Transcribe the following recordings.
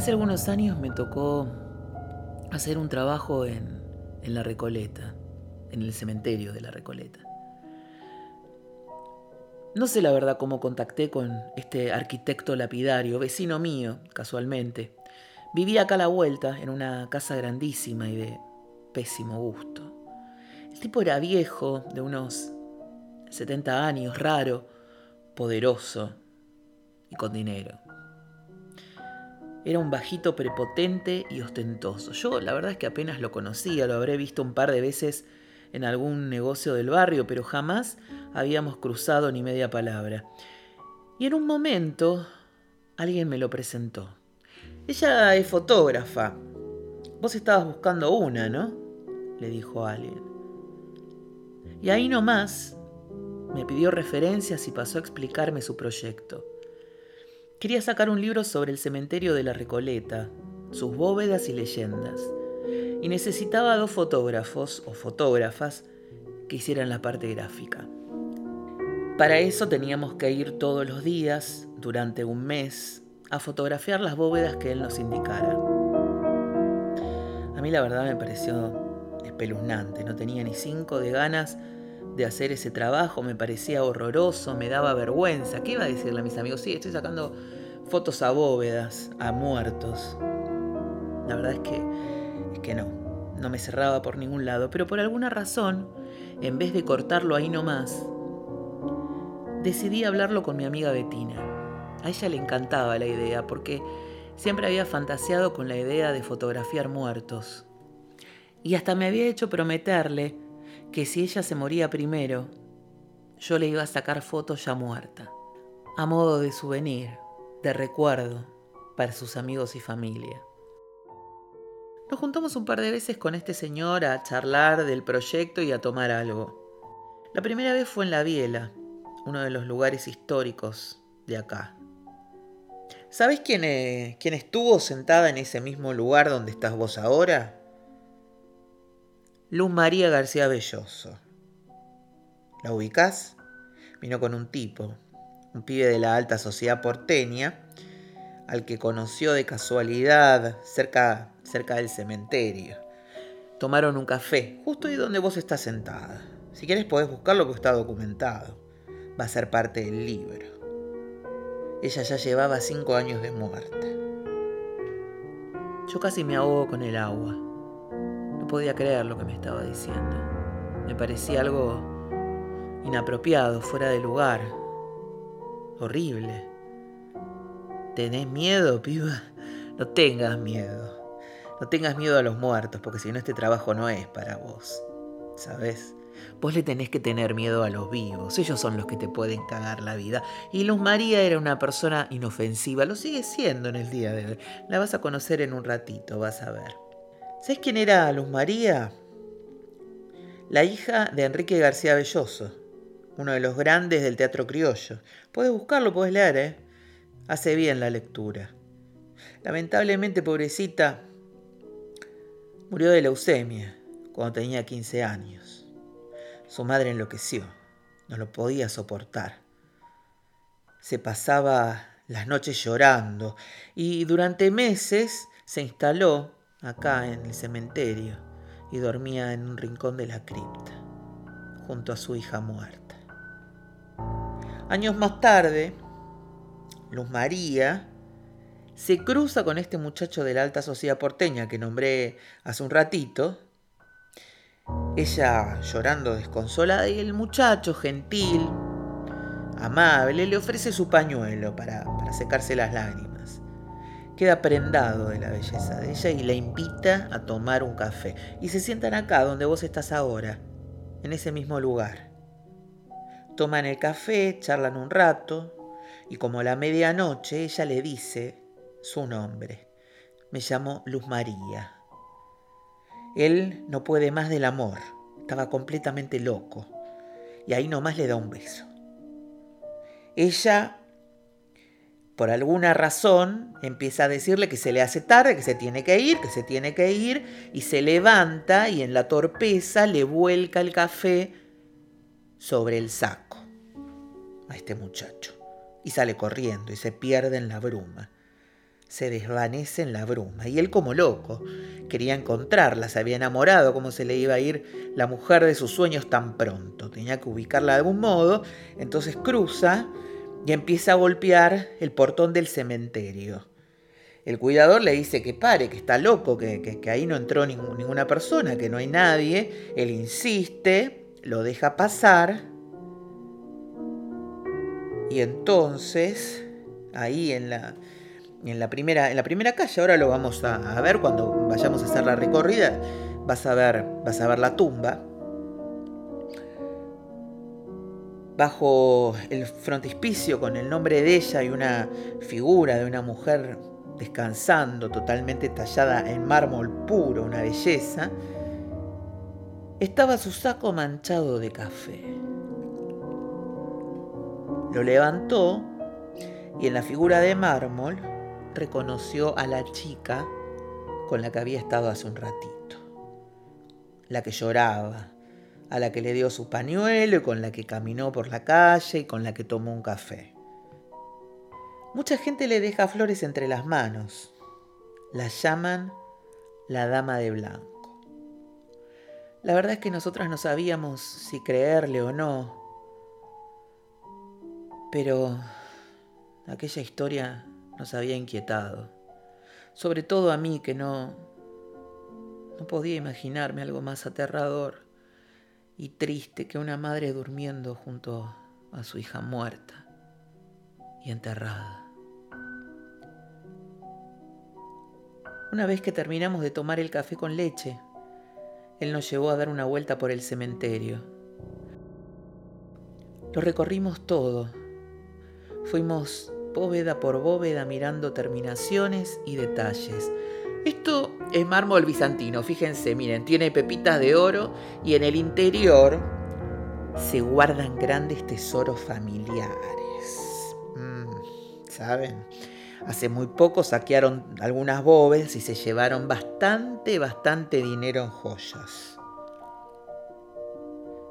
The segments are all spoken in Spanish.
Hace algunos años me tocó hacer un trabajo en, en la Recoleta, en el cementerio de la Recoleta. No sé la verdad cómo contacté con este arquitecto lapidario, vecino mío, casualmente. Vivía acá a la vuelta, en una casa grandísima y de pésimo gusto. El tipo era viejo, de unos 70 años, raro, poderoso y con dinero. Era un bajito prepotente y ostentoso. Yo la verdad es que apenas lo conocía, lo habré visto un par de veces en algún negocio del barrio, pero jamás habíamos cruzado ni media palabra. Y en un momento alguien me lo presentó. Ella es fotógrafa. Vos estabas buscando una, ¿no? Le dijo alguien. Y ahí nomás me pidió referencias y pasó a explicarme su proyecto. Quería sacar un libro sobre el cementerio de la Recoleta, sus bóvedas y leyendas y necesitaba dos fotógrafos o fotógrafas que hicieran la parte gráfica. Para eso teníamos que ir todos los días, durante un mes, a fotografiar las bóvedas que él nos indicara. A mí la verdad me pareció espeluznante, no tenía ni cinco de ganas de hacer ese trabajo, me parecía horroroso, me daba vergüenza. ¿Qué iba a decirle a mis amigos? Sí, estoy sacando fotos a bóvedas, a muertos. La verdad es que es que no, no me cerraba por ningún lado, pero por alguna razón, en vez de cortarlo ahí nomás, decidí hablarlo con mi amiga Betina. A ella le encantaba la idea porque siempre había fantaseado con la idea de fotografiar muertos. Y hasta me había hecho prometerle que si ella se moría primero, yo le iba a sacar fotos ya muerta, a modo de souvenir, de recuerdo para sus amigos y familia. Nos juntamos un par de veces con este señor a charlar del proyecto y a tomar algo. La primera vez fue en La Biela, uno de los lugares históricos de acá. ¿Sabes quién, quién estuvo sentada en ese mismo lugar donde estás vos ahora? Luz María García Belloso. ¿La ubicás? Vino con un tipo, un pibe de la alta sociedad porteña, al que conoció de casualidad cerca cerca del cementerio. Tomaron un café, justo ahí donde vos estás sentada. Si quieres podés buscarlo porque está documentado. Va a ser parte del libro. Ella ya llevaba cinco años de muerte. Yo casi me ahogo con el agua. Podía creer lo que me estaba diciendo. Me parecía algo inapropiado, fuera de lugar. Horrible. ¿Tenés miedo, piba? No tengas miedo. No tengas miedo a los muertos, porque si no este trabajo no es para vos. ¿Sabes? Vos le tenés que tener miedo a los vivos, ellos son los que te pueden cagar la vida. Y Luz María era una persona inofensiva, lo sigue siendo en el día de hoy. La vas a conocer en un ratito, vas a ver. ¿Sabes quién era Luz María? La hija de Enrique García Belloso, uno de los grandes del teatro criollo. Puedes buscarlo, puedes leer, ¿eh? Hace bien la lectura. Lamentablemente, pobrecita, Murió de leucemia cuando tenía 15 años. Su madre enloqueció, no lo podía soportar. Se pasaba las noches llorando y durante meses se instaló acá en el cementerio y dormía en un rincón de la cripta, junto a su hija muerta. Años más tarde, Luz María se cruza con este muchacho de la alta sociedad porteña que nombré hace un ratito. Ella llorando desconsolada y el muchacho gentil, amable, le ofrece su pañuelo para, para secarse las lágrimas. Queda prendado de la belleza de ella y la invita a tomar un café. Y se sientan acá donde vos estás ahora, en ese mismo lugar. Toman el café, charlan un rato y como a la medianoche ella le dice su nombre. Me llamó Luz María. Él no puede más del amor. Estaba completamente loco. Y ahí nomás le da un beso. Ella, por alguna razón, empieza a decirle que se le hace tarde, que se tiene que ir, que se tiene que ir, y se levanta y en la torpeza le vuelca el café sobre el saco a este muchacho. Y sale corriendo y se pierde en la bruma se desvanece en la bruma. Y él como loco quería encontrarla, se había enamorado, cómo se le iba a ir la mujer de sus sueños tan pronto. Tenía que ubicarla de algún modo, entonces cruza y empieza a golpear el portón del cementerio. El cuidador le dice que pare, que está loco, que, ahí no entró ninguna persona, que no hay nadie. Él insiste, lo deja pasar. Y entonces, ahí en la, en la primera, en la primera calle, ahora lo vamos a, ver cuando vayamos a hacer la recorrida, vas a ver, vas a ver la tumba. Bajo el frontispicio con el nombre de ella y una figura de una mujer descansando, totalmente tallada en mármol puro, una belleza, estaba su saco manchado de café. Lo levantó y en la figura de mármol reconoció a la chica con la que había estado hace un ratito, la que lloraba, a la que le dio su pañuelo y con la que caminó por la calle y con la que tomó un café. Mucha gente le deja flores entre las manos. La llaman la dama de blanco. La verdad es que nosotras no sabíamos si creerle o no, pero aquella historia nos había inquietado. Sobre todo a mí que no no podía imaginarme algo más aterrador y triste que una madre durmiendo junto a su hija muerta y enterrada. Una vez que terminamos de tomar el café con leche, él nos llevó a dar una vuelta por el cementerio. Lo recorrimos todo. Fuimos bóveda por bóveda mirando terminaciones y detalles. Esto es mármol bizantino, fíjense, miren, tiene pepitas de oro y en el interior se guardan grandes tesoros familiares. Mm, ¿Saben? Hace muy poco saquearon algunas bóvedas y se llevaron bastante, bastante dinero en joyas.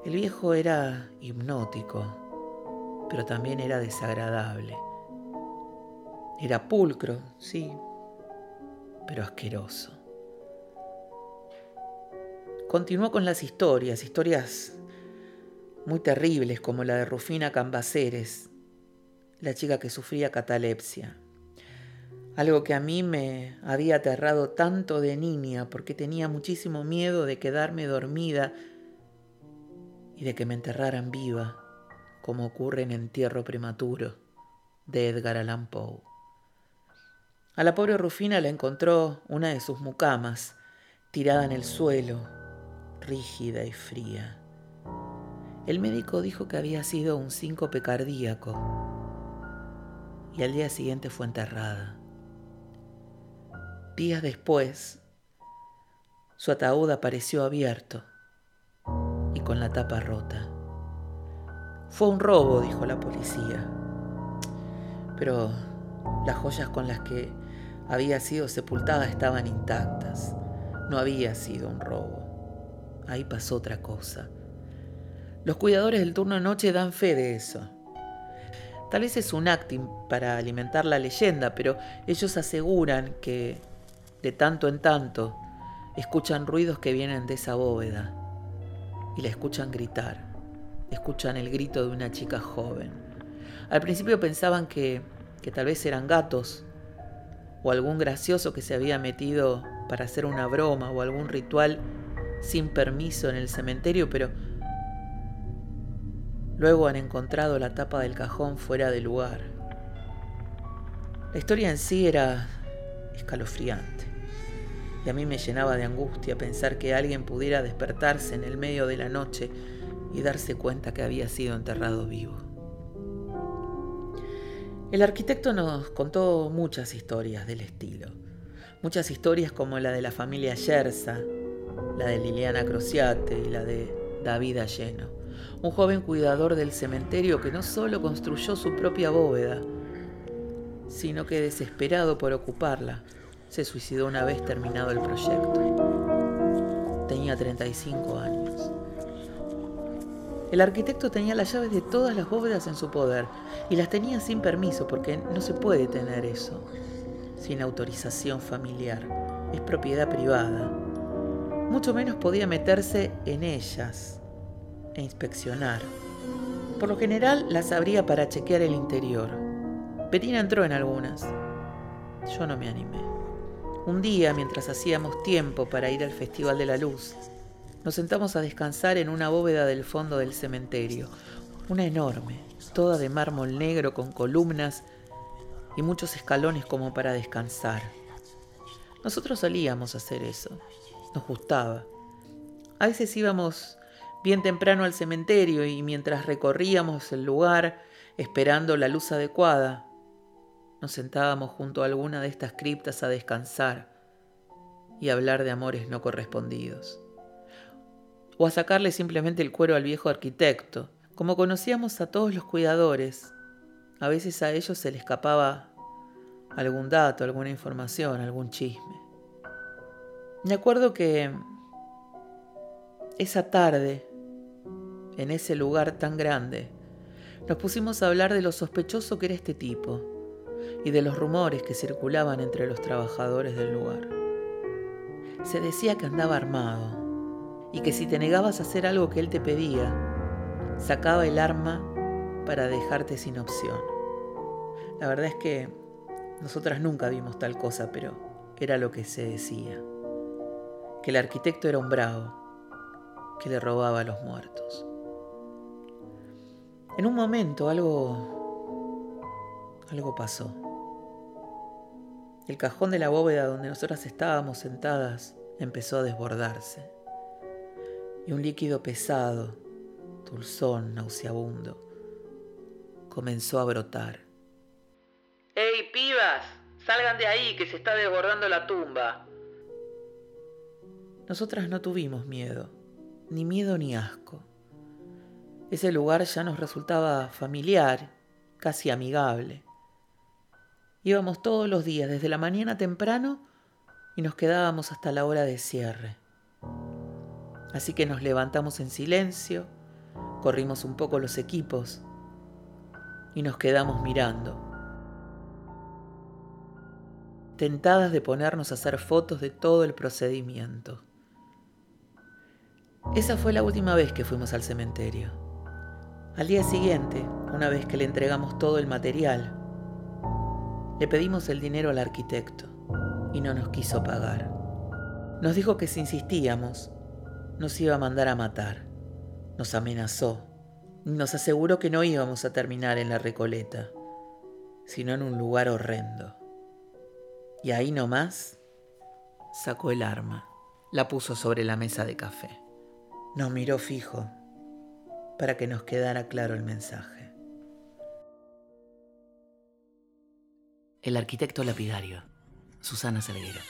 El viejo era hipnótico, pero también era desagradable. Era pulcro, sí, pero asqueroso. Continuó con las historias, historias muy terribles como la de Rufina Cambaceres, la chica que sufría catalepsia. Algo que a mí me había aterrado tanto de niña porque tenía muchísimo miedo de quedarme dormida y de que me enterraran viva, como ocurre en Entierro Prematuro de Edgar Allan Poe. A la pobre Rufina la encontró una de sus mucamas, tirada en el suelo, rígida y fría. El médico dijo que había sido un síncope cardíaco y al día siguiente fue enterrada. Días después, su ataúd apareció abierto y con la tapa rota. Fue un robo, dijo la policía. Pero las joyas con las que había sido sepultada estaban intactas. No había sido un robo. Ahí pasó otra cosa. Los cuidadores del turno de noche dan fe de eso. Tal vez es un acting para alimentar la leyenda, pero ellos aseguran que de tanto en tanto escuchan ruidos que vienen de esa bóveda y la escuchan gritar. Escuchan el grito de una chica joven. Al principio pensaban que, que tal vez eran gatos o algún gracioso que se había metido para hacer una broma o algún ritual sin permiso en el cementerio, pero luego han encontrado la tapa del cajón fuera de lugar. La historia en sí era escalofriante y a mí me llenaba de angustia pensar que alguien pudiera despertarse en el medio de la noche y darse cuenta que había sido enterrado vivo. El arquitecto nos contó muchas historias del estilo. Muchas historias como la de la familia Yersa, la de Liliana Crociate y la de David Alleno. Un joven cuidador del cementerio que no solo construyó su propia bóveda, sino que desesperado por ocuparla, se suicidó una vez terminado el proyecto. Tenía 35 años. El arquitecto tenía las llaves de todas las bóvedas en su poder y las tenía sin permiso porque no se puede tener eso. sin autorización familiar. Es propiedad privada. Mucho menos podía meterse en ellas e inspeccionar. Por lo general las abría para chequear el interior. Petina entró en algunas. Yo no me animé. Un día, mientras hacíamos tiempo para ir al Festival de la Luz, nos sentamos a descansar en una bóveda del fondo del cementerio, una enorme, toda de mármol negro con columnas y muchos escalones como para descansar. Nosotros solíamos hacer eso, nos gustaba. A veces íbamos bien temprano al cementerio y mientras recorríamos el lugar esperando la luz adecuada, nos sentábamos junto a alguna de estas criptas a descansar y hablar de amores no correspondidos. O a sacarle simplemente el cuero al viejo arquitecto. Como conocíamos a todos los cuidadores, a veces a ellos se les escapaba algún dato, alguna información, algún chisme. Me acuerdo que esa tarde, en ese lugar tan grande, nos pusimos a hablar de lo sospechoso que era este tipo y de los rumores que circulaban entre los trabajadores del lugar. Se decía que andaba armado y que si te negabas a hacer algo que él te pedía, sacaba el arma para dejarte sin opción. La verdad es que nosotras nunca vimos tal cosa, pero era lo que se decía. Que el arquitecto era un bravo, que le robaba a los muertos. En un momento algo algo pasó. El cajón de la bóveda donde nosotras estábamos sentadas empezó a desbordarse. Y un líquido pesado, dulzón, nauseabundo, comenzó a brotar. ¡Ey, pibas! Salgan de ahí, que se está desbordando la tumba. Nosotras no tuvimos miedo, ni miedo ni asco. Ese lugar ya nos resultaba familiar, casi amigable. Íbamos todos los días, desde la mañana temprano, y nos quedábamos hasta la hora de cierre. Así que nos levantamos en silencio, corrimos un poco los equipos y nos quedamos mirando tentadas de ponernos a hacer fotos de todo el procedimiento. Esa fue la última vez que fuimos al cementerio. Al día siguiente, una vez que le entregamos todo el material, le pedimos el dinero al arquitecto y no nos quiso pagar. Nos dijo que si insistíamos, nos iba a mandar a matar. Nos amenazó. Nos aseguró que no íbamos a terminar en la Recoleta, sino en un lugar horrendo. Y ahí nomás sacó el arma, la puso sobre la mesa de café. Nos miró fijo para que nos quedara claro el mensaje. El arquitecto lapidario, Susana Salguera.